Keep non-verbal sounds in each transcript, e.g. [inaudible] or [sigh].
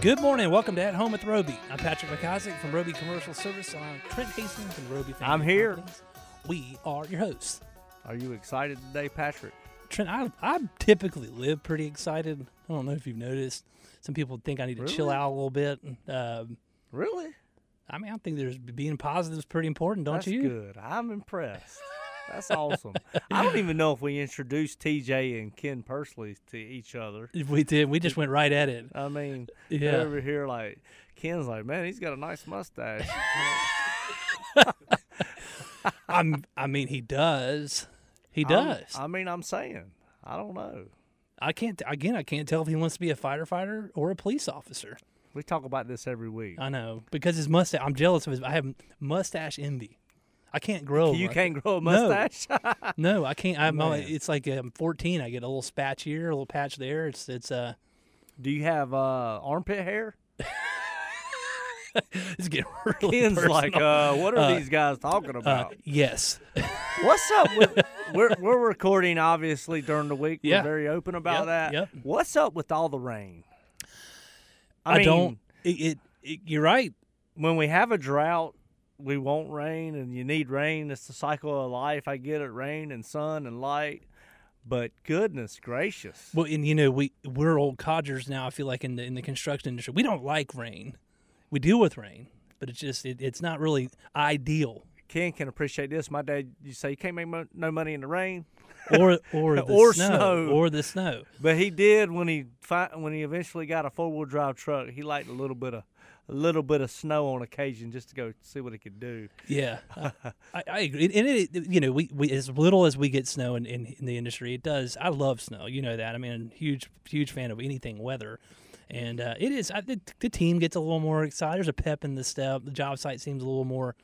Good morning. Welcome to At Home with Roby. I'm Patrick McIsaac from Roby Commercial Service on Trent Hastings and Roby Family I'm here. Companies. We are your hosts. Are you excited today, Patrick? Trent, I, I typically live pretty excited. I don't know if you've noticed. Some people think I need to chill out a little bit. Um, Really? I mean, I think there's being positive is pretty important, don't you? That's you? good. I'm impressed. That's awesome. I don't even know if we introduced TJ and Ken Pursley to each other. We did. We just went right at it. I mean, Yeah. over here like Ken's like, man, he's got a nice mustache. [laughs] I'm. I mean, he does. He I'm- does. I mean, I'm saying, I don't know. I can't. Again, I can't tell if he wants to be a fighter fighter or a police officer. We talk about this every week. I know because his mustache. I'm jealous of his. I have mustache envy. I can't grow. you can't grow a mustache. [laughs] No, I can't. I'm. Man. It's like I'm 14. I get a little spatch here, a little patch there. It's. It's. Uh. Do you have uh, armpit hair? [laughs] [laughs] It's getting really Ken's like, uh, what are Uh, these guys talking Uh, about? yes. What's up with we're we're recording obviously during the week. Yeah. We're very open about Yep, that. yep. What's up with all the rain? I, mean, don't. It, it, it. You're right. When we have a drought, we want rain, and you need rain. It's the cycle of life. I get it, rain and sun and light. But goodness gracious, Well, and you know, we we're old codgers now. I feel like in the in the construction industry, we don't like rain. We deal with rain, but it's just it, it's not really ideal. Ken can appreciate this. My dad, you say you can't make mo- no money in the rain, Or [laughs] or the Or snow, snow. or the snow. but he did when he fi- when he eventually got a four wheel drive truck. He liked a little bit of a little bit of snow on occasion just to go see what it could do. Yeah, [laughs] I, I, agree. And it, it- you know, we, we as little as we get snow in, in in the industry, it does. I love snow. You know that. I mean, huge huge fan of anything weather, and uh, it is. I, the, the team gets a little more excited. There's a pep in the step. The job site seems a little more.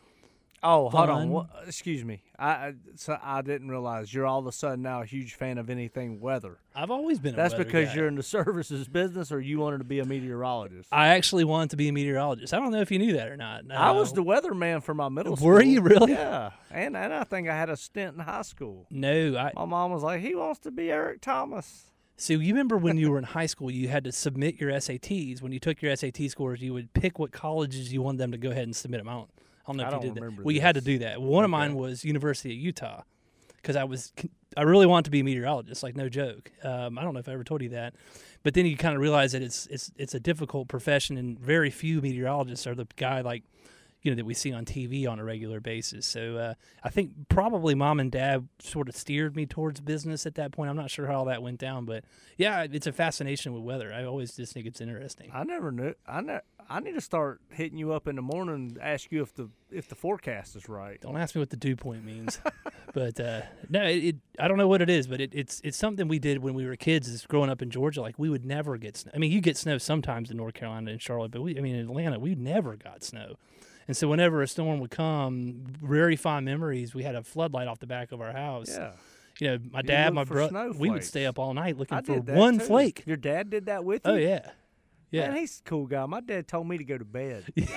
Oh, hold on. Excuse me. I, I so I didn't realize you're all of a sudden now a huge fan of anything weather. I've always been. A That's weather because guy. you're in the [laughs] services business, or you wanted to be a meteorologist. I actually wanted to be a meteorologist. I don't know if you knew that or not. I was the weatherman for my middle school. Were you really? Yeah, and and I think I had a stint in high school. No, I My mom was like, "He wants to be Eric Thomas." So you remember when you were in high school, you had to submit your SATs. When you took your SAT scores, you would pick what colleges you wanted them to go ahead and submit them. I don't, I don't know if I you did that. remember Well, you had to do that. One of mine was University of Utah because I was I really wanted to be a meteorologist. Like no joke. Um, I don't know if I ever told you that, but then you kind of realize that it's it's it's a difficult profession, and very few meteorologists are the guy like you know that we see on TV on a regular basis. So uh, I think probably mom and dad sort of steered me towards business at that point. I'm not sure how all that went down, but yeah, it's a fascination with weather. I always just think it's interesting. I never knew. I ne- I need to start hitting you up in the morning and ask you if the if the forecast is right. Don't ask me what the dew point means, [laughs] but uh, no, it, it. I don't know what it is, but it, it's it's something we did when we were kids. Is growing up in Georgia, like we would never get snow. I mean, you get snow sometimes in North Carolina and Charlotte, but we, I mean, in Atlanta, we never got snow. And so whenever a storm would come, very fond memories. We had a floodlight off the back of our house. Yeah, You know, my You dad, my brother, we would stay up all night looking I for one too. flake. Your dad did that with oh, you? Oh yeah, yeah. Man, he's a cool guy. My dad told me to go to bed. [laughs]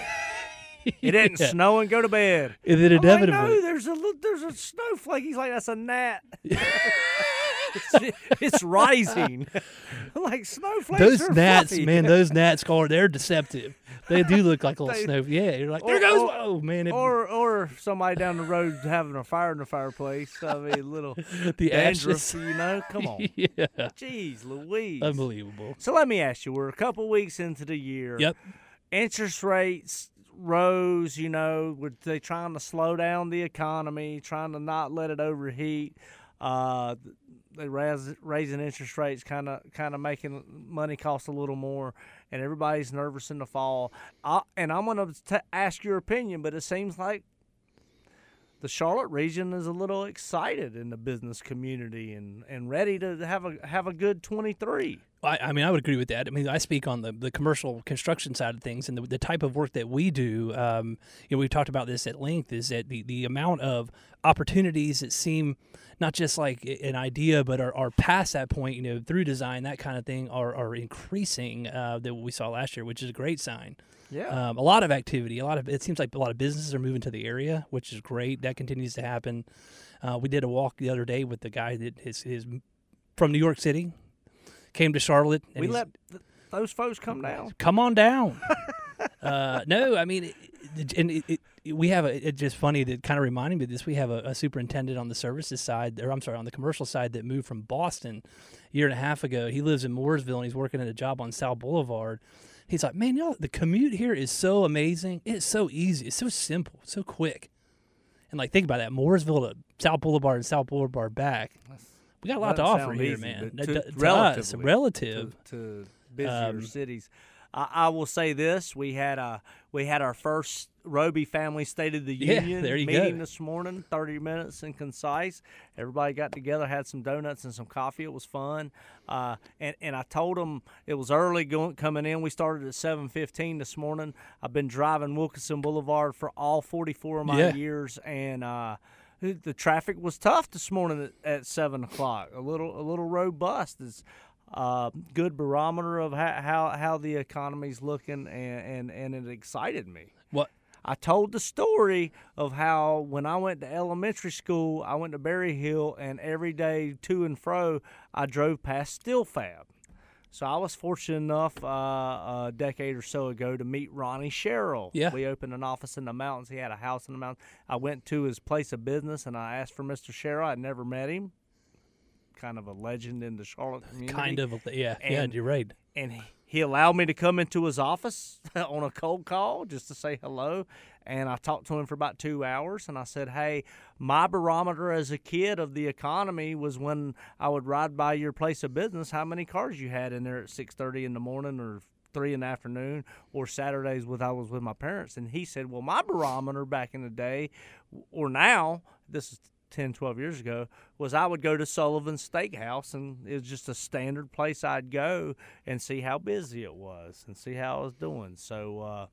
It didn't Yeah. snow and go to bed. And then I'm like, no, there's a there's a snowflake. He's like, that's a gnat. [laughs] it's, it's rising. [laughs] Like snowflakes. those gnats, fluffy. man, those gnats are they're deceptive. They do look like a little They- snow. Yeah, you're like, there Or- goes. or- oh man, it, Or or somebody down the road having a fire in the fireplace. I mean, little [laughs] the ashes. you know. Come [laughs] on, yeah, jeez, Louise. unbelievable. So let me ask you: We're a couple weeks into the year. Yep. interest rates rose. You know, were they trying to slow down the economy, trying to not let it overheat? Uh, they raz, raising interest rates, kind of kind of making money cost a little more, and everybody's nervous in the fall. I, and I'm going to ask your opinion, but it seems like the Charlotte region is a little excited in the business community and, and ready to have a have a good 23. I, I mean, I would agree with that. I mean, I speak on the, the commercial construction side of things and the, the type of work that we do. Um, you know, we've talked about this at length. Is that the, the amount of opportunities that seem not just like an idea, but are, are past that point. You know, through design, that kind of thing, are are increasing. Uh, that we saw last year, which is a great sign. Yeah. Um, a lot of activity. A lot of it seems like a lot of businesses are moving to the area, which is great. That continues to happen. Uh, we did a walk the other day with the guy that is is from New York City, came to Charlotte. we let th- those folks come down. Come on down. [laughs] uh, no, I mean, it, and it, it, we have a. It's just funny that kind of reminding me of this. We have a, a, superintendent on the services side, or I'm sorry, on the commercial side that moved from Boston a year and a half ago. He lives in Mooresville and he's working at a job on South Boulevard. He's like, man, y'all, the commute here is so amazing. It's so easy. It's so simple. so quick. And like, think about that, Mooresville to South Boulevard and South Boulevard back. We got a lot to offer here, easy, man. To, to, to us, relative to, to busier Um, cities. I, I will say this: we had a we had our first Roby Family State of the [laughs] Yeah, Union meeting go. this morning. Thirty minutes and concise. Everybody got together, had some donuts and some coffee. It was fun. Uh, and and I told them it was early going coming in. We started at seven fifteen this morning. I've been driving Wilkinson Boulevard for all forty four of my Yeah. years, and. Uh, the traffic was tough this morning at, at seven o'clock. A little, a little robust is uh, good barometer of how, how, how the economy's looking, and, and, and it excited me. What? I told the story of how when I went to elementary school, I went to Berry Hill, and every day to and fro, I drove past Steel Fab. So I was fortunate enough uh, a decade or so ago to meet Ronnie Sherrill. Yeah. We opened an office in the mountains. He had a house in the mountains. I went to his place of business and I asked for Mr. Sherrill. I'd never met him. Kind of a legend in the Charlotte community. kind of, yeah, yeah, And- you're right. And he- he allowed me to come into his office [laughs] on a cold call just to say hello. And I talked to him for about two hours. And I said, Hey, my barometer as a kid of the economy was when I would ride by your place of business, how many cars you had in there at 6.30 in the morning or three in the afternoon or Saturdays when I was with my parents. And he said, Well, my barometer back in the day or now, this is 10, 12 years ago, was I would go to Sullivan's Steakhouse and it was just a standard place I'd go and see how busy it was and see how I was doing. So, uh,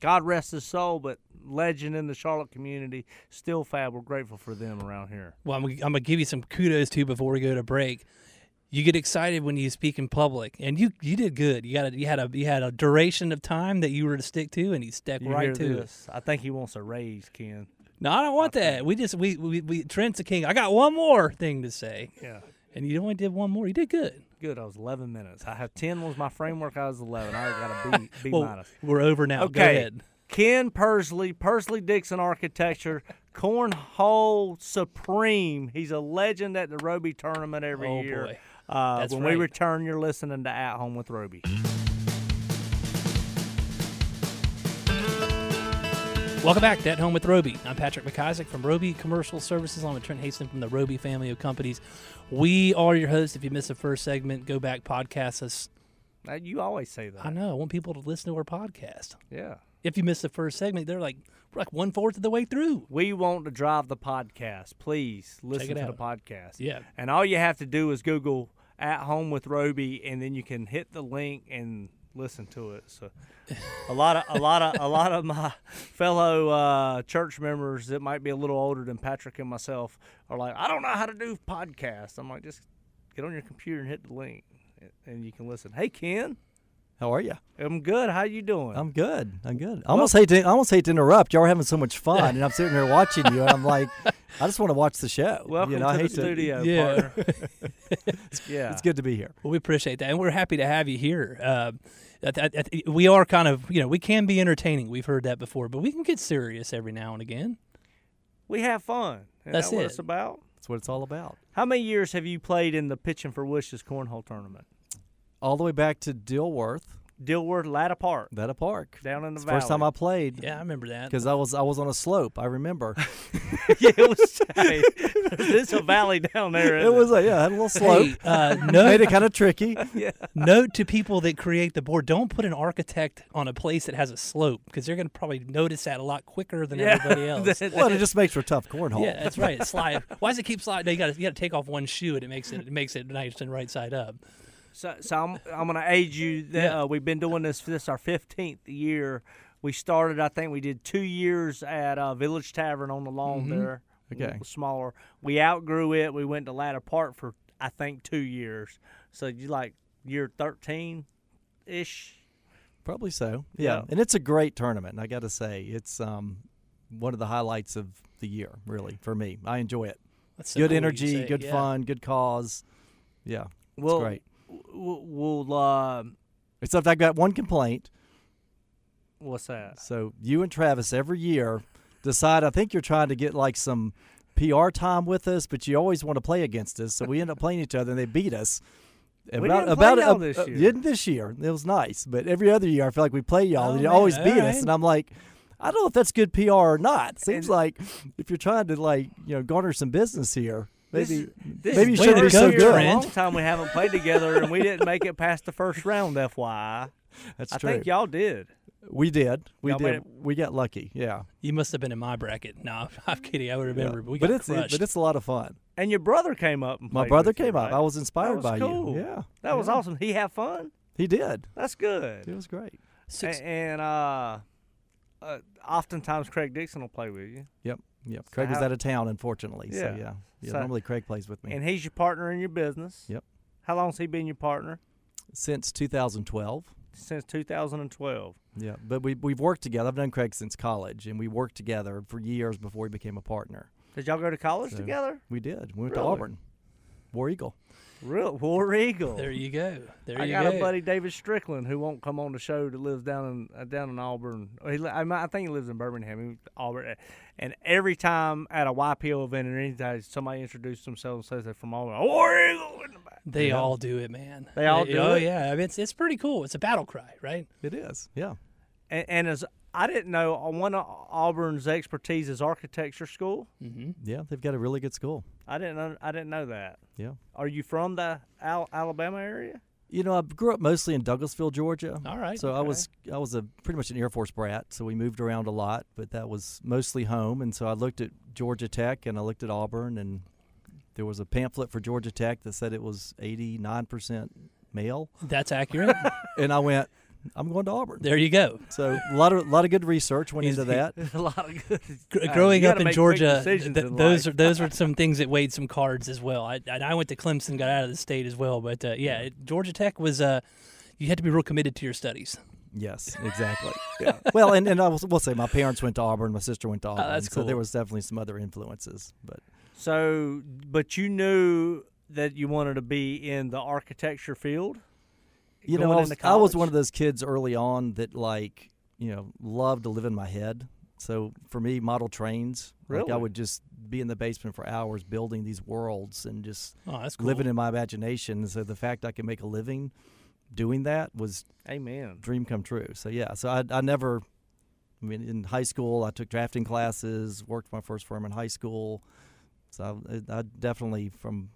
God rest his soul, but legend in the Charlotte community, SteelFab. We're grateful for them around here. Well, I'm, I'm gonna give you some kudos too before we go to break. You get excited when you speak in public, and you you did good. You got a, you had a you had a duration of time that you were to stick to, and you stuck You right to it. this? I think he wants a raise, Ken. No, I don't want that. We just we, we we Trent's the king. I got one more thing to say, Yeah. and you only did one more. You did good. Good. I was 11 minutes. I have 10 was my framework. I was 11. I got a B, [laughs] B Well, minus. we're over now. Go Okay. ahead. Ken Pursley, Pursley Dixon Architecture, Cornhole Supreme. He's a legend at the Roby tournament every Oh, year. boy. Uh, when we return, you're listening to At Home with Roby. Welcome back to At Home with Roby. I'm Patrick McIsaac from Roby Commercial Services. I'm with Trent Haston from the Roby family of companies. We are your hosts. If you missed the first segment, go back, podcast us. Uh, you always say that. I know. I want people to listen to our podcast. Yeah. If you missed the first segment, they're like, we're like one fourth of the way through. We want to drive the podcast. Please listen to out. the podcast. Yeah. And all you have to do is Google At Home with Roby, and then you can hit the link and listen to it. So, a lot of a lot of a lot of my fellow uh, church members that might be a little older than Patrick and myself are like, I don't know how to do podcasts. I'm like, just get on your computer and hit the link, and you can listen. Hey, Ken, How are you? I'm good. How you doing? I'm good. I'm good. I almost hate to I almost hate to interrupt. Y'all are having so much fun, [laughs] and I'm sitting here watching you, and I'm like, I just want to watch the show. Welcome you know, I to the hate studio, Yeah. partner. [laughs] yeah, It's good to be here. Well, we appreciate that, and we're happy to have you here. Uh, I- I- I- we are kind of, you know, we can be entertaining. We've heard that before, but we can get serious every now and again. We have fun. Isn't That's that what it. it's about? That's what it's all about. How many years have you played in the Pitching for Wishes cornhole tournament? All the way back to Dilworth. Dilworth Latta Park Latta park. down in the It's valley. first time I played Yeah, I remember that. because I was I was on a slope. I remember [laughs] [laughs] yeah, it was. hey, there's a valley down there. it isn't was a, yeah, it had a little slope. Hey, uh, Made it kind of tricky. [laughs] note to people that create the board: don't put an architect on a place that has a slope because they're going to probably notice that a lot quicker than Yeah. everybody else. That- Well, it just makes for a tough cornhole. yeah, that's right. It slide. Why does it keep sliding? No, you got to you got to take off one shoe and it makes it it makes it nice and right side up. So, so I'm I'm gonna aid you. That, Yeah. uh, we've been doing this. This our 15th year. We started. I think we did two years at uh, Village Tavern on the lawn there. Okay. Smaller. We outgrew it. We went to Latta Park for I think two years. So you like year 13 ish. Probably so. Yeah. Yeah. And it's a great tournament. I got to say, it's um, one of the highlights of the year, really, for me. I enjoy it. That's so good cool energy, good yeah. fun, good cause. Yeah, it's Well, great. We'll, uh, Except I've got one complaint. what's that? So you and Travis every year decide. I think you're trying to get like some PR time with us, but you always want to play against us. So we end up playing each other, and they beat us. We didn't play y'all this year. didn't this year. It was nice, but every other year I feel like we play y'all, Oh, and you man, always beat us, and I'm like. I don't know if that's good PR or not. Seems And- like if you're trying to like you know garner some business here, This maybe this maybe you is shouldn't to be first so go, year in good. A Trent. long time we haven't played together, and we didn't make it past the first round. FYI, [laughs] That's I true. I think y'all did. we did. We Y'all did. We got lucky. Yeah. You must have been in my bracket. No, I'm [laughs] kidding. I would remember. Yeah. But we but it's crushed. but it's a lot of fun. And your brother came up. And My brother with you, came up. right? I was inspired was by cool. you. Yeah. That was awesome. He had fun. He did. That's good. It was great. Six, A- and uh, uh, oftentimes Craig Dixon will play with you, Yep. Yep. Craig was out of town, unfortunately. Yeah. So yeah. Yeah. So- normally Craig plays with me and he's your partner in your business. Yep. How long's he been your partner? since 2012. Since 2012. Yeah. But we we've worked together. I've known Craig since college, and we worked together for years before he became a partner. Did y'all go to college So- together? We did. We went to Auburn. War Eagle. Real War Eagle. there you go. There I you got a buddy, David Strickland, who won't come on the show. That lives down in uh, down in Auburn. He, I, I think he lives in Birmingham. He, Auburn, and every time at a YPO event or anything, somebody introduces themselves and says they're from Auburn. War Eagle in the back. They Yeah. all do it, man. They all do Oh it? yeah. I mean, it's it's pretty cool. It's a battle cry, right? It is. Yeah. And, and as I didn't know, uh, one of Auburn's expertise is architecture school. Mm-hmm. Yeah. They've got a really good school. I didn't know. I didn't know that. Yeah. Are you from the Al- Alabama area? You know, I grew up mostly in Douglasville, Georgia. All right. So I was I was a pretty much an Air Force brat. So we moved around a lot, but that was mostly home. And so I looked at Georgia Tech and I looked at Auburn, and there was a pamphlet for Georgia Tech that said it was 89 percent male, That's accurate. [laughs] and I went, I'm going to Auburn. there you go. So a lot of lot of good research went into that. [laughs] a lot of good. Gr- [laughs] Uh, growing you up in Georgia, decisions th- in those are those were [laughs] some things that weighed some cards as well. I I went to Clemson, got out of the state as well, but uh, yeah, it- Georgia Tech was uh, you had to be real committed to your studies. Yes, exactly. yeah. Well, and, and I will, will say my parents went to Auburn, my sister went to Auburn, that's so there was definitely some other influences. But So, but you knew that you wanted to be in the architecture field. You know, I was, I was one of those kids early on that like you know loved to live in my head. So for me, model trains, like I would just be in the basement for hours building these worlds and just Oh, cool. living in my imagination. So the fact I could make a living doing that was Amen. dream come true. So yeah, so I I never. I mean, in high school, I took drafting classes, worked my first firm in high school. So I, I definitely, from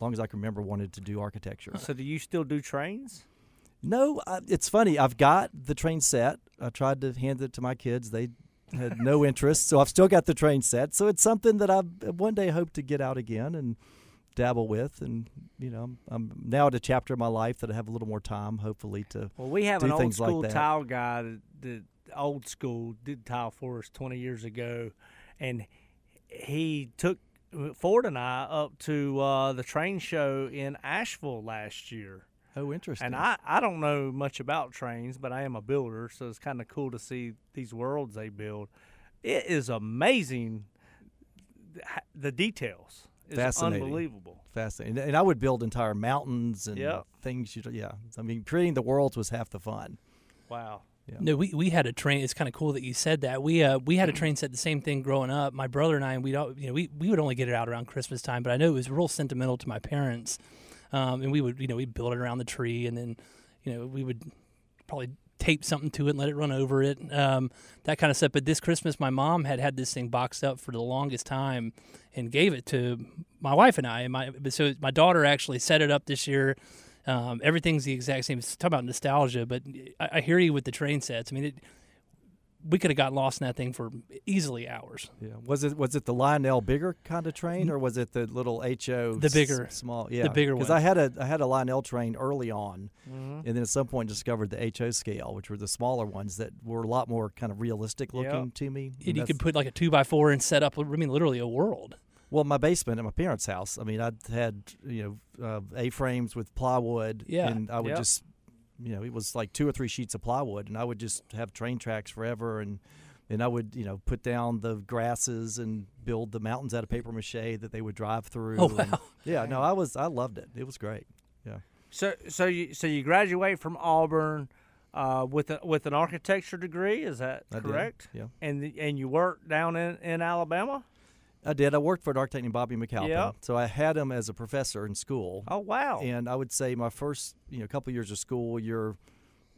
long as I can remember, wanted to do architecture. So, do you still do trains? No, I, it's funny. I've got the train set. I tried to hand it to my kids. They had no [laughs] interest, so I've still got the train set. So it's something that I one day hope to get out again and dabble with. And you know, I'm, I'm now at a chapter of my life that I have a little more time, hopefully, to Well, we have an old things like school tile guy that, that old school did tile for us 20 years ago, and he took Ford and I up to uh, the train show in Asheville last year. oh, interesting. And I, I don't know much about trains, but I am a builder, so it's kind of cool to see these worlds they build. It is amazing. The details is Fascinating. unbelievable. fascinating. And I would build entire mountains and Yeah. things. You yeah. I mean, creating the worlds was half the fun. Wow. No, we, we had a train. It's kind of cool that you said that. We uh we had a train set the same thing growing up. My brother and I, and we don't you know we, we would only get it out around Christmas time, but I know it was real sentimental to my parents. Um, and we would you know we'd build it around the tree, and then you know we would probably tape something to it and let it run over it, um, that kind of stuff. But this Christmas, my mom had had this thing boxed up for the longest time and gave it to my wife and I. And my so my daughter actually set it up this year. Um, everything's the exact same. It's talk about nostalgia, but I, I hear you with the train sets. I mean, it, we could have gotten lost in that thing for easily hours. Yeah. Was it was it the Lionel bigger kind of train, or was it the little HO? The bigger, s- small. Yeah, the bigger one. Because. I had a I had a Lionel train early on, Mhm. and then at some point discovered the HO scale, which were the smaller ones that were a lot more kind of realistic looking Yep. to me. And you could put like a two by four and set up. I mean, literally a world. Well, my basement at my parents' house. I mean, I had you know uh, A frames with plywood, Yeah. and I would Yep. just, you know, it was like two or three sheets of plywood, and I would just have train tracks forever, and and I would you know put down the grasses and build the mountains out of paper mache that they would drive through. Oh, and- wow. yeah, no, I was I loved it. It was great. Yeah. So so you so you graduate from Auburn uh, with a, with an architecture degree. Is that I did, correct? yeah. And the, and you worked down in, in Alabama. I did. I worked for an architect named Bobby McAlpine. Yep. So I had him as a professor in school. Oh wow. And I would say my first, you know, couple years of school, you're,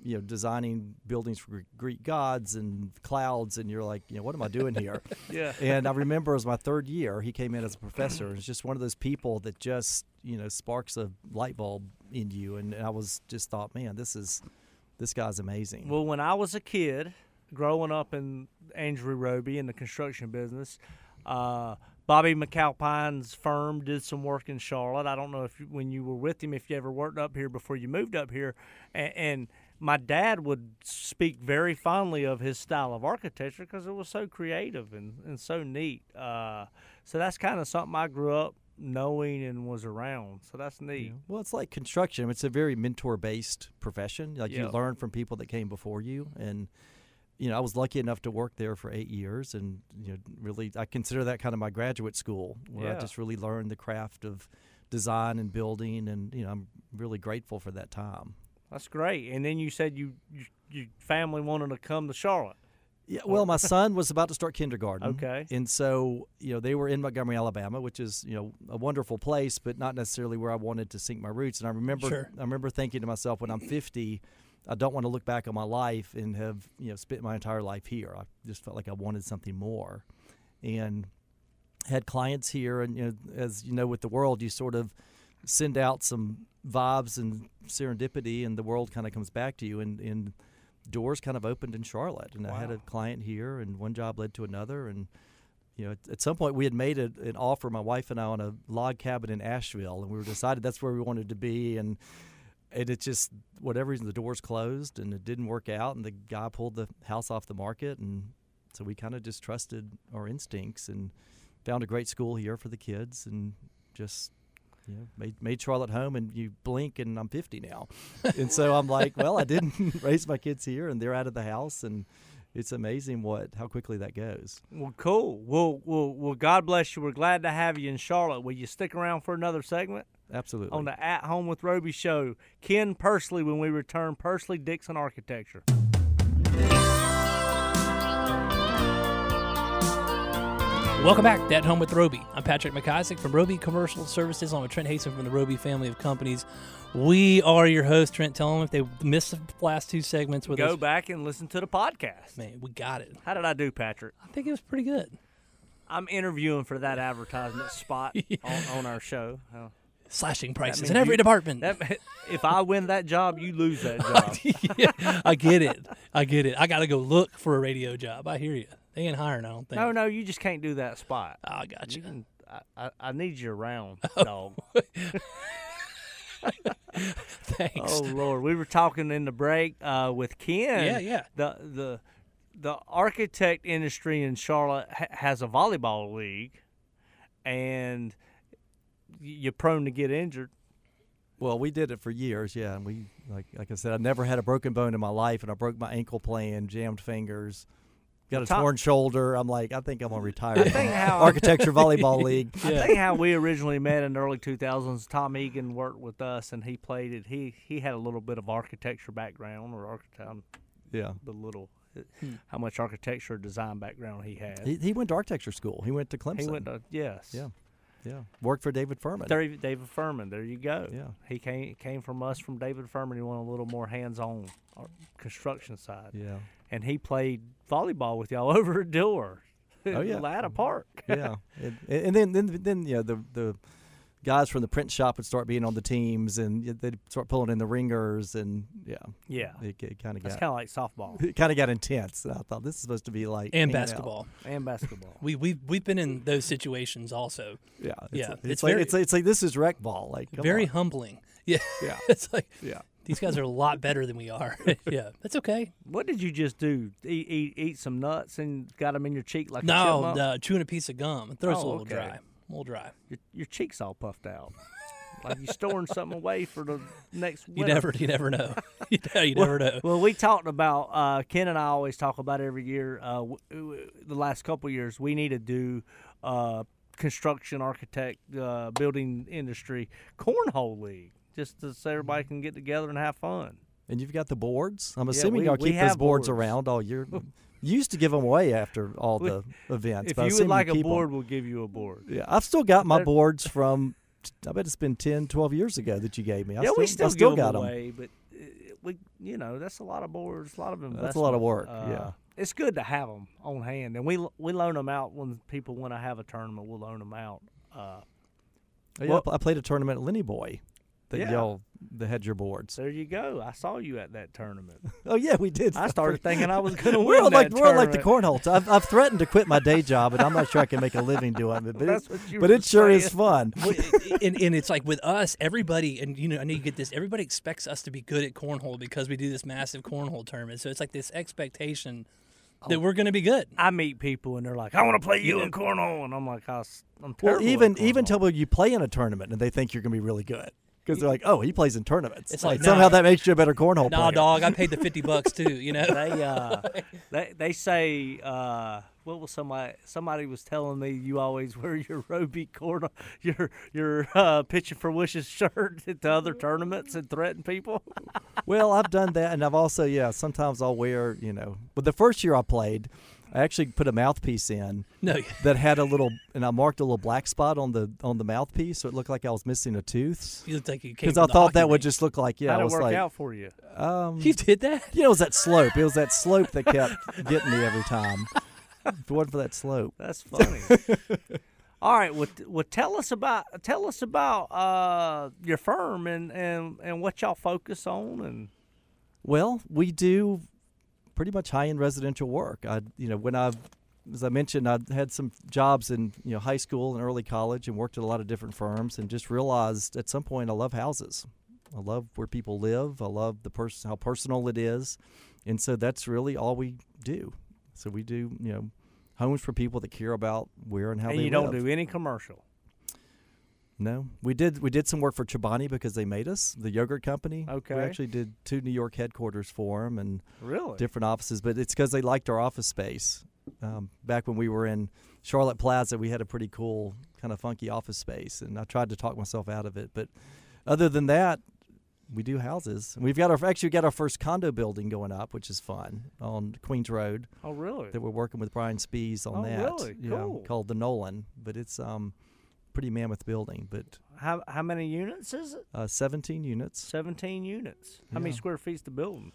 you know, designing buildings for Greek gods and clouds, and you're like, you know, what am I doing here? [laughs] yeah. and I remember it was my third year. He came in as a professor. and It's just one of those people that just, you know, sparks a light bulb in you. And I was just thought, man, this is, this guy's amazing. Well, when I was a kid, growing up in Andrew Roby in the construction business, uh, Bobby McAlpine's firm did some work in Charlotte. I don't know if you, when you were with him, if you ever worked up here before you moved up here, and, and my dad would speak very fondly of his style of architecture because it was so creative and, and so neat. Uh, so that's kind of something I grew up knowing and was around. So that's neat. Well, it's like construction. It's a very mentor-based profession. Like you learn from people that came before you, and you know, I was lucky enough to work there for eight years, and you know, really, I consider that kind of my graduate school, where Yeah. I just really learned the craft of design and building, and you know, I'm really grateful for that time. That's great. And then you said you, you your family wanted to come to Charlotte. Yeah, well, my son was about to start kindergarten. Okay. And so, you know, they were in Montgomery, Alabama, which is, you know, a wonderful place, but not necessarily where I wanted to sink my roots. And I remember Sure. I remember thinking to myself when I'm 50, I don't want to look back on my life and have, you know, spent my entire life here. I just felt like I wanted something more. And had clients here and you know, as you know with the world, you sort of send out some vibes and serendipity and the world kind of comes back to you and and doors kind of opened in Charlotte, and I had a client here, and one job led to another, and you know, at, at some point we had made a, an offer, my wife and I, on a log cabin in Asheville, and we were decided that's where we wanted to be, and and it just whatever reason the doors closed, and it didn't work out, and the guy pulled the house off the market, and so we kind of just trusted our instincts and found a great school here for the kids, and just you know, made made Charlotte home, and you blink, and I'm 50 now, [laughs] and so I'm like, well, I didn't [laughs] raise my kids here, and they're out of the house, and it's amazing what how quickly that goes. Well, cool. Well, well, well. God bless you. We're glad to have you in Charlotte. Will you stick around for another segment Absolutely. on the At Home with Roby show? Ken Pursley when we return. Pursley Dixon Architecture. Welcome back to At Home with Roby. I'm Patrick McIsaac from Roby Commercial Services, I'm with Trent Haston from the Roby family of companies. We are your host, Trent. Tell them if they missed the last two segments with us, Go us. back and listen to the podcast. Man, we got it. How did I do, Patrick? I think it was pretty good. I'm interviewing for that advertisement spot [laughs] on, on our show. Uh, Slashing prices in every you- department. that, [laughs] if I win that job, you lose that [laughs] job. Yeah, I get it. I get it. I got to go look for a radio job. I hear you. They ain't hiring, I don't think. no, no, you just can't do that spot. Oh, I got You you. can, I, I, I need you around, [laughs] Oh. dog. [laughs] Thanks. Oh Lord, we were talking in the break uh, with Ken. Yeah, yeah. The the the architect industry in Charlotte ha- has a volleyball league, and you're prone to get injured. Well, we did it for years, yeah. And we, like, like I said, I never had a broken bone in my life, and I broke my ankle playing, jammed fingers, got a Tom- torn shoulder. I'm like, I think I'm gonna retire. I from think how [laughs] architecture volleyball [laughs] league. I think how we originally met in the early 2000s. Tom Egan worked with us, and he played it. He he had a little bit of architecture background, or architect, um, Yeah. the little how much architecture design background he had. He, he went to architecture school. He went to Clemson. He went to yes. Yeah. Yeah, worked for David Furman. David, David Furman. There you go. Yeah. he came came from us from David Furman. He wanted a little more hands on uh, construction side. Yeah, and he played volleyball with y'all [laughs] over oh, [laughs] at Dillard. Oh, yeah. Latta Park. yeah, [laughs] and, and then then then you know the the guys from the print shop would start being on the teams, and they'd start pulling in the ringers, and yeah, Yeah, it, it kind of got kind of like softball it kind of got intense. And I thought this is supposed to be like and hanging out. basketball. and basketball. We we we've been in those situations also. Yeah, it's, Yeah, it's, it's like very- it's, it's like this is rec ball. Like Very on. humbling. Yeah. Yeah. it's like yeah. These guys are a lot better than we are. [laughs] [laughs] yeah, that's okay. What did you just do? Eat, eat, eat some nuts and got them in your cheek like a No, uh, chewing a piece of gum. It throws Oh, a little okay. dry. A little dry. Your, your cheeks all puffed out, like you're storing something away for the next. [laughs] You never, you never know. you, know, you never know. Well, we talked about uh, Ken and I always talk about every year. Uh, w- w- the last couple of years, we need to do uh, construction, architect, uh, building industry cornhole league, just so everybody can get together and have fun. And you've got the boards. I'm Yeah, assuming we- y'all keep those boards, boards. around all year. [laughs] You used to give them away after all We- the events. If you would like a board, we'll give you a board. yeah, I've still got my They're- boards from. I bet it's been 10, 12 years ago that you gave me. I yeah, still, we still, I still give got them 'em. away, but uh, we, you know, that's a lot of boards, a lot of investment. That's a lot of work, Uh, yeah. it's good to have them on hand, and we we loan them out when people want to have a tournament. We'll loan them out. Uh, Oh, yeah, Well- I I played a tournament at Lenny Boy that Yeah. y'all that had your boards. there you go. I saw you at that tournament. [laughs] Oh yeah, we did. I started [laughs] thinking I was going to We're win like that we're like the tournament. cornhole. I've, I've threatened to quit my day job, and I'm not sure I can make a living doing it. But That's it, what you but it sure is fun. [laughs] Well, and, and it's like with us, everybody, and you know, I know you get this. Everybody expects us to be good at cornhole because we do this massive cornhole tournament. So it's like this expectation oh. that we're going to be good. I meet people and they're like, "I want to play you in cornhole," and I'm like, I was, "I'm Well, even at even cornhole." till you play in a tournament and they think you're going to be really good because they're like, oh, he plays in tournaments. It's like, like, somehow nah. that makes you a better cornhole Nah, player. dog, I [laughs] paid the fifty bucks too. You know, they uh [laughs] they they say uh what was somebody somebody was telling me you always wear your Roby corn your your uh pitching for wishes shirt [laughs] at the other tournaments and threaten people. Well, I've done that, and I've also yeah. Sometimes I'll wear you know. But the first year I played, I actually put a mouthpiece in [laughs] no, that had a little, and I marked a little black spot on the on the mouthpiece, so it looked like I was missing a tooth. you look like you Because I the thought hockey that would just look like yeah. How'd I it was work like, out for you? um, You did that? you know, it was that slope. It was that slope that kept [laughs] getting me every time. If it wasn't for that slope, That's funny. [laughs] All right, well, well, tell us about tell us about uh your firm and and and what y'all focus on and Well, we do pretty much high end residential work. I, you know, when I've, as I mentioned, I had some jobs in you know high school and early college, and worked at a lot of different firms, and just realized at some point I love houses. I love where people live. I love the person how personal it is, and so that's really all we do. So we do you know homes for people that care about where and how and they you live. don't do any commercial. No, we did. We did some work for Chobani because they made us the yogurt company. Okay. we actually did two New York headquarters for them, and Really? different offices, but it's because they liked our office space. Um, back when we were in Charlotte Plaza, we had a pretty cool, kind of funky office space, and I tried to talk myself out of it. But other than that, we do houses. We've got our actually got our first condo building going up, which is fun on Queens Road. Oh, really? That we're working with Brian Spees on Oh, that. really? Cool. called the Nolan, but it's um pretty mammoth building, but How how many units is it? uh, 17 units. Seventeen units. How many Yeah. square feet's the building?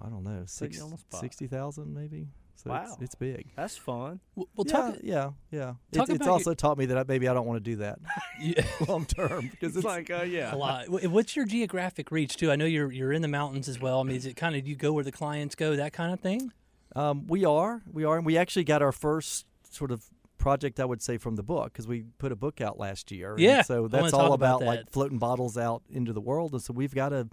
I don't know, Put six, you on the spot. 60,000 maybe. So Wow. it's, it's big. That's fun. Well, well yeah, talk. yeah, yeah. talk It, it's about also taught me that I, maybe I don't want to do that Yeah. [laughs] [laughs] long term because it's, like, uh, yeah. a lot. What's your geographic reach too? I know you're you're in the mountains as well. I mean, is it kind of you go where the clients go, that kind of thing? um, we are, we are, and we actually got our first sort of project, I would say, from the book because we put a book out last year. Yeah, so that's all about about like floating bottles out into the world, and so we've got a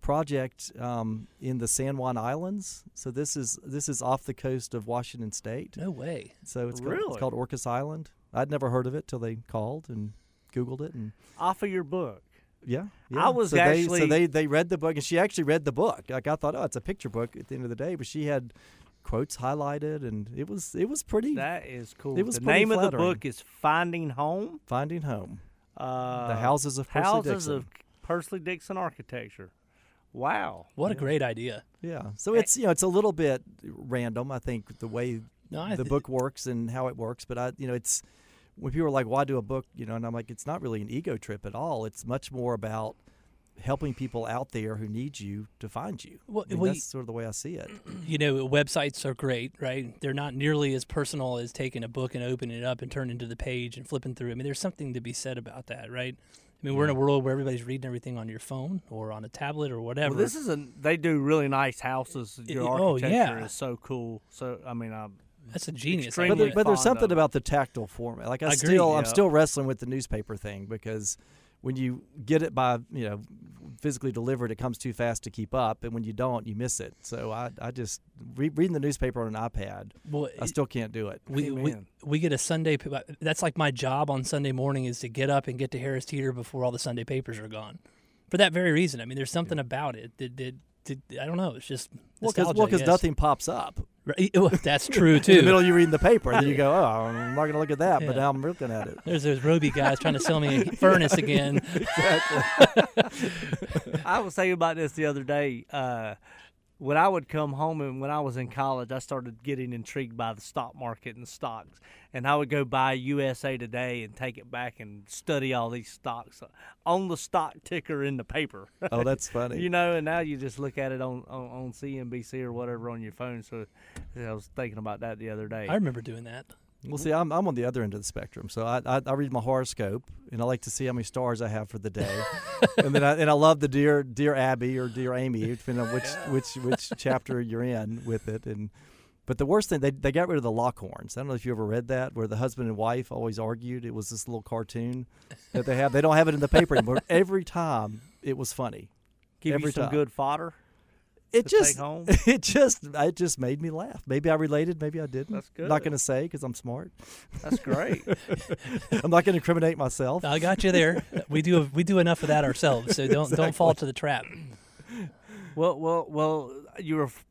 project um, in the San Juan Islands. So this is this is off the coast of Washington State. No way. So it's called, it's called Orcas Island. I'd never heard of it till they called and Googled it, and Off of your book. Yeah, I was so they, actually- so they they read the book and she actually read the book. Like I thought, oh, it's a picture book at the end of the day, but she had quotes highlighted and it was it was pretty That is cool. It was the pretty name of the book is Finding Home. finding home. Uh, the houses of Percy Houses Dixon. of Pursley Dixon Architecture. Wow. What a great idea. yeah. So it's you know it's a little bit random. I think the way No, I the th- book works and how it works, but I you know it's when people are like, "Why do a book?" You know, and I'm like, it's not really an ego trip at all. It's much more about helping people out there who need you to find you. Well, I mean, well, that's sort of the way I see it. [clears throat] you know, websites are great, right? They're not nearly as personal as taking a book and opening it up and turning to the page and flipping through. I mean, there's something to be said about that, right? I mean, we're in a world where everybody's reading everything on your phone or on a tablet or whatever. Well, this is a. They do really nice houses. Your Y- oh, architecture yeah. is so cool. So I mean, I That's a genius. But, there, but there's something about the tactile format. Like I, Agreed, still, I'm still wrestling with the newspaper thing because when you get it by you know physically delivered, it comes too fast to keep up, and when you don't, you miss it. So I, I just re- reading the newspaper on an iPad, well, I still can't do it. we, we Amen. we get a Sunday. That's like my job on Sunday morning is to get up and get to Harris Teeter before all the Sunday papers are gone. For that very reason, I mean, there's something about it that, that, that I don't know. It's just Well, because nostalgia, I guess. nothing pops up Right, well, That's [laughs] true in the too. middle. You reading the paper, and then you go, "Oh, I'm not going to look at that," but now I'm looking at it. [laughs] There's those Roby guys trying to sell me a [laughs] furnace again. I was thinking about this the other day. Uh, when I would come home and when I was in college, I started getting intrigued by the stock market and stocks. And I would go buy USA Today and take it back and study all these stocks on the stock ticker in the paper. Oh, that's funny. [laughs] you know, and now you just look at it on, on, on CNBC or whatever on your phone. So I was thinking about that the other day. I remember doing that. Well, mm-hmm. see, I'm, I'm on the other end of the spectrum. So I, I, I read my horoscope, and I like to see how many stars I have for the day, [laughs] and then I, and I love the dear dear Abby or dear Amy, [laughs] depending on which which which [laughs] chapter you're in with it. And but the worst thing they they got rid of the Lockhorns. I don't know if you ever read that, where the husband and wife always argued. It was this little cartoon that they have. They don't have it in the paper anymore. Every time it was funny. Give every you some time. good fodder. It To take just home? [laughs] it just it just made me laugh. Maybe I related, maybe I didn't. That's good. Not going to say because I'm smart. That's great. [laughs] I'm not going to incriminate myself. I got you there. We do we do enough of that ourselves, so don't don't fall to the trap. Well, well, well. You were f-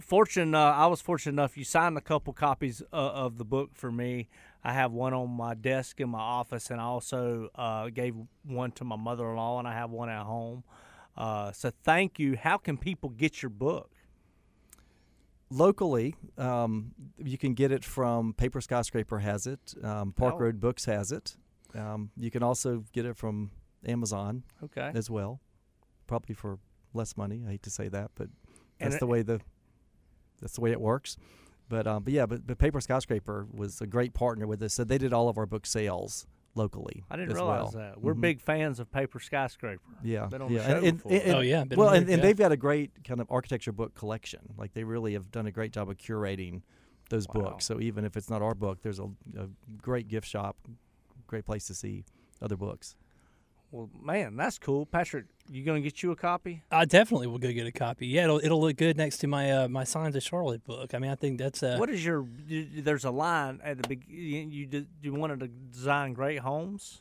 fortunate. Uh, I was fortunate enough. You signed a couple copies uh, of the book for me. I have one on my desk in my office, and I also uh, gave one to my mother-in-law, and I have one at home. Uh, so thank you. How can people get your book? locally, um, you can get it from Paper Skyscraper has it. Um, Park Oh. Road Books has it. Um, you can also get it from Amazon Okay. as well, probably for less money. I hate to say that, but that's it- the way the that's the way it works. But um, but yeah, but, but Paper Skyscraper was a great partner with us. So they did all of our book sales locally. I didn't as realize well. that. We're Mhm. big fans of Paper Skyscraper. Yeah, Been on the yeah, show and, and, before. and- Oh, yeah, been well, and, and yeah. they've got a great kind of architecture book collection. Like they really have done a great job of curating those Wow. books. So even if it's not our book, there's a, a great gift shop, great place to see other books. Well, man, that's cool. Patrick, you gonna get you a copy? I definitely will go get a copy. Yeah, it'll it'll look good next to my uh, my Signs of Charlotte book. I mean, I think that's uh, What is your? you- There's a line at the beginning. You did, you wanted to design great homes,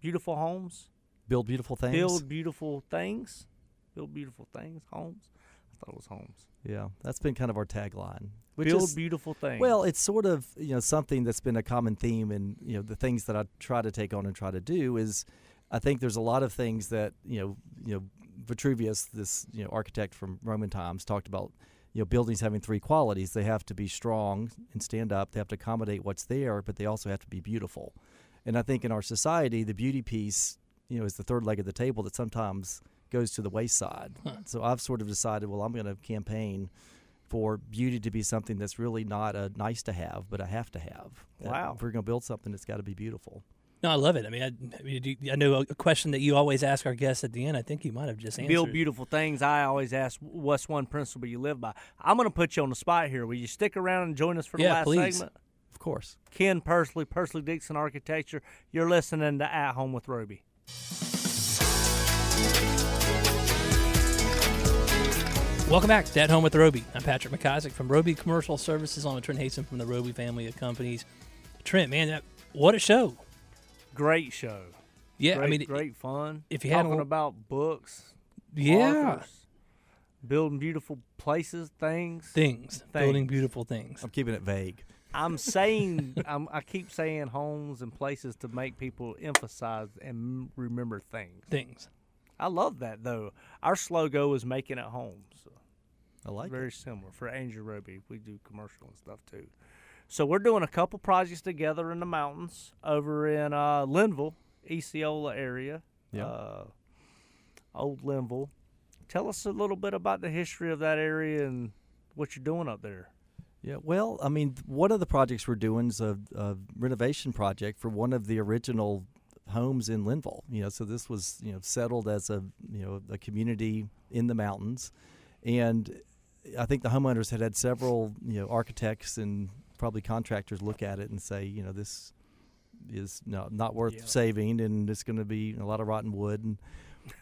beautiful homes, Build beautiful things. build beautiful things, build beautiful things, homes. I thought it was homes. Yeah, that's been kind of our tagline. Which build is, beautiful things. Well, it's sort of you know something that's been a common theme, and you know the things that I try to take on and try to do is, I think there's a lot of things that you know you know Vitruvius, this you know architect from Roman times, talked about. You know, buildings having three qualities. They have to be strong and stand up. They have to accommodate what's there, but they also have to be beautiful. And I think in our society, the beauty piece, you know, is the third leg of the table that sometimes goes to the wayside. So I've sort of decided, well, I'm going to campaign for beauty to be something that's really not a nice to have, but a have to have. That Wow. If we're going to build something, it's got to be beautiful. No, I love it. I mean, I, I, mean, I know a question that you always ask our guests at the end. I think you might have just answered. build beautiful things. I always ask, what's one principle you live by? I'm gonna put you on the spot here. Will you stick around and join us for the Yeah, last please. segment? Of course. Ken Pursley, Pursley Dixon Architecture. You're listening to At Home with Roby. Welcome back to At Home with Roby. I'm Patrick McIsaac from Roby Commercial Services. along with Trent Haston from the Roby family of companies. Trent, man, that, what a show! Great show. Yeah, great, I mean, great fun. if you had a talking about books, yeah, authors, building beautiful places, things. things, building beautiful things. I'm keeping it vague. I'm saying, [laughs] I'm, I keep saying homes and places to make people emphasize and remember things. Things. I love that though. Our slogan is making it home. So I like very it. similar for Andrew Roby. We do commercial and stuff too. So we're doing a couple projects together in the mountains over in uh, Linville, Eseeola area. Yeah. Uh, old Linville. Tell us a little bit about the history of that area and what you're doing up there. Yeah, well, I mean, one of the projects we're doing is a, a renovation project for one of the original homes in Linville. You know, so this was you know settled as a you know a community in the mountains, and I think the homeowners had had several you know architects and probably contractors look at it and say, you know, this is not not worth Yeah. saving, and it's going to be a lot of rotten wood. And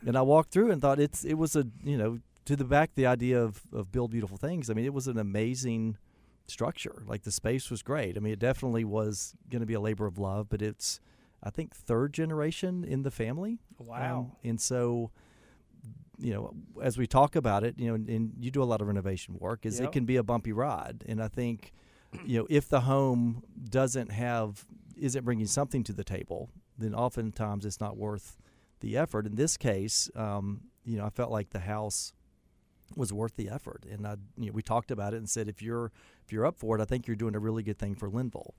and I walked through and thought it's it was a you know to the back the idea of of build beautiful things. I mean, it was an amazing structure. Like the space was great. I mean, it definitely was going to be a labor of love, but it's I think third generation in the family. Um, and so you know, as we talk about it, you know, and, and you do a lot of renovation work, is Yep. it can be a bumpy ride. And I think, you know, if the home doesn't have, isn't bringing something to the table, then oftentimes it's not worth the effort. In this case, um, you know, I felt like the house was worth the effort, and I, you know, we talked about it and said, if you're if you're up for it, I think you're doing a really good thing for Linville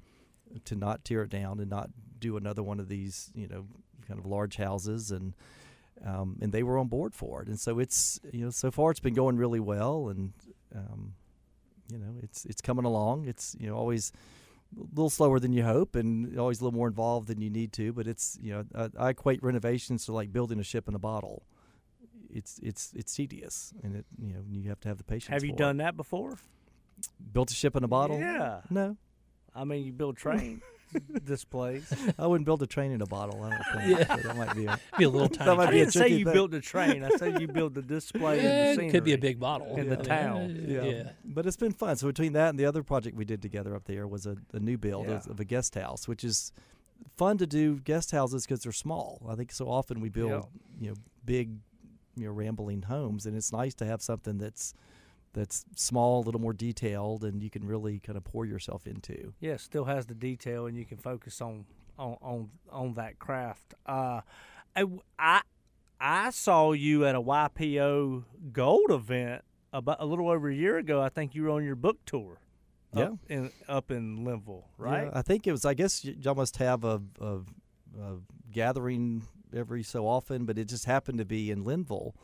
to not tear it down and not do another one of these, you know, kind of large houses and um, and they were on board for it. And so it's you know so far it's been going really well, and um, you know it's it's coming along. It's you know always a little slower than you hope, and always a little more involved than you need to. But it's you know I, I equate renovations to like building a ship in a bottle. It's it's it's tedious, and it you know you have to have the patience. Have you for it. done that before? built a ship in a bottle? Yeah. No, I mean, you build train [laughs] [laughs] displays. I wouldn't build a train in a bottle. I don't think. Yeah. So that might be a, Be a little [laughs] That tiny. might I be didn't say you thing. built a train. I said you built a display Yeah, in the it could be a big bottle in the Yeah. town. Yeah. Yeah. But it's been fun. So between that and the other project we did together up there was a, a new build Yeah. of, of a guest house, which is fun to do guest houses because they're small. I think so often we build Yeah. you know big you know rambling homes, and it's nice to have something that's that's small, a little more detailed, and you can really kind of pour yourself into. Yeah, it still has the detail, and you can focus on on on, on that craft. Uh, I, I I saw you at a YPO Gold event about a little over a year ago. I think you were on your book tour. Up in up in Linville, right? Yeah, I think it was. I guess you you almost have a, a, a gathering every so often, but it just happened to be in Linville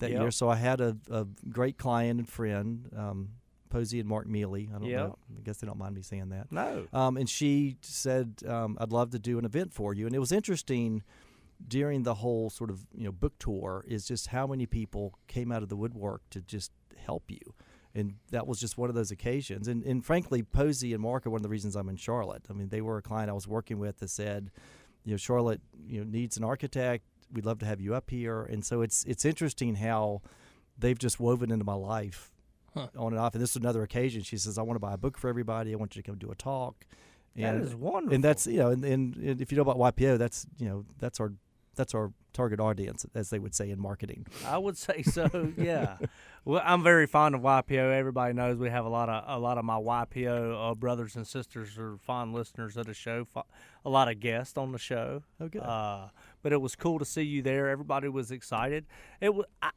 that Yep. year. So I had a, a great client and friend, um, Posey and Mark Mealy. I don't Yep. know. I guess they don't mind me saying that. No. Um, and she said, um, "I'd love to do an event for you." And it was interesting during the whole sort of you know book tour is just how many people came out of the woodwork to just help you. And that was just one of those occasions. And, and frankly, Posey and Mark are one of the reasons I'm in Charlotte. I mean, they were a client I was working with that said, you know, Charlotte, you know, needs an architect. We'd love to have you up here. And so it's it's interesting how they've just woven into my life Huh. on and off. And this is another occasion. She says, I want to buy a book for everybody. I want you to come do a talk. That And is wonderful. and that's you know, and, and, and if you know about YPO, that's you know, that's our that's our target audience, as they would say in marketing. I would say so. [laughs] Yeah. well, I'm very fond of YPO. Everybody knows we have a lot of a lot of my YPO uh, brothers and sisters are fond listeners of the show. A lot of guests on the show. Oh, good. Uh, but it was cool to see you there. Everybody was excited. It was I,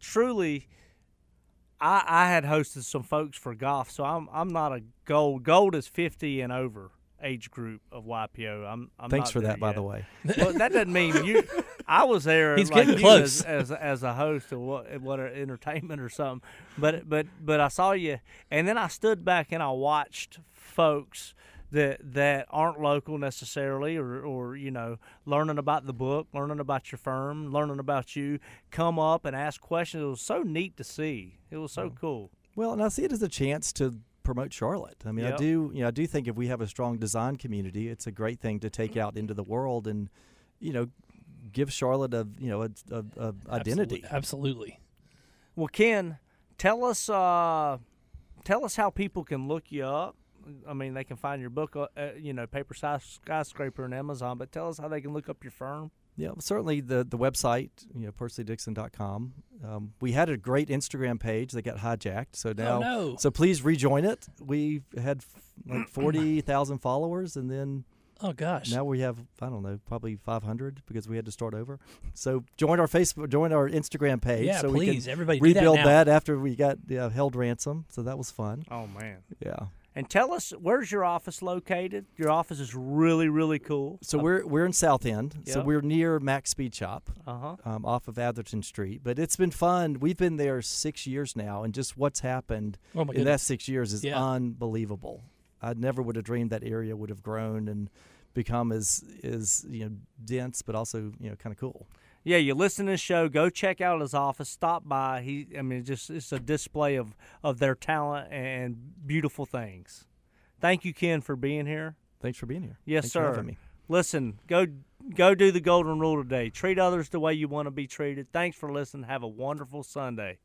truly. I, I had hosted some folks for golf, so I'm I'm not a gold. Gold is 50 and over age group of YPO. I'm, I'm Thanks for that, by yet. the way. Well, that doesn't mean you. I was there. He's like getting close. as, as as a host of what what entertainment or something. But but but I saw you, and then I stood back and I watched folks that that aren't local necessarily, or or you know, learning about the book, learning about your firm, learning about you, come up and ask questions. It was so neat to see. It was so cool. Well, and I see it as a chance to promote Charlotte. I mean, I do, you know, I do think if we have a strong design community, it's a great thing to take out into the world and, you know, give Charlotte a, you know, a, a, a identity. Absolutely. Absolutely. Well, Ken, tell us uh, tell us how people can look you up. I mean, they can find your book, uh, uh, you know, Paper Sky- Skyscraper on Amazon. But tell us how they can look up your firm. Yeah, certainly the the website, you know, pursleydixon.com. Um, we had a great Instagram page that got hijacked, so now, oh no. so please rejoin it. We had f- like forty thousand followers, and then oh gosh. now we have I don't know, probably five hundred because we had to start over. So join our Facebook, join our Instagram page, yeah, so please, we can everybody do rebuild that, now. that, after we got yeah, held ransom. So that was fun. Oh man, Yeah, And tell us where's your office located? Your office is really really cool. So we're we're in South End. So we're near Mac Speed Shop. Uh huh. um, off of Atherton Street. But it's been fun. We've been there six years now, and just what's happened Oh my in that six years is Yeah. unbelievable. I never would have dreamed that area would have grown and become as as you know dense, but also you know kind of cool. Yeah, you listen to the show. Go check out his office. Stop by. He, I mean, just it's a display of of their talent and beautiful things. Thank you, Ken, for being here. Thanks for being here. Yes, Thanks sir. For having me. Listen, go go do the golden rule today. Treat others the way you want to be treated. Thanks for listening. Have a wonderful Sunday.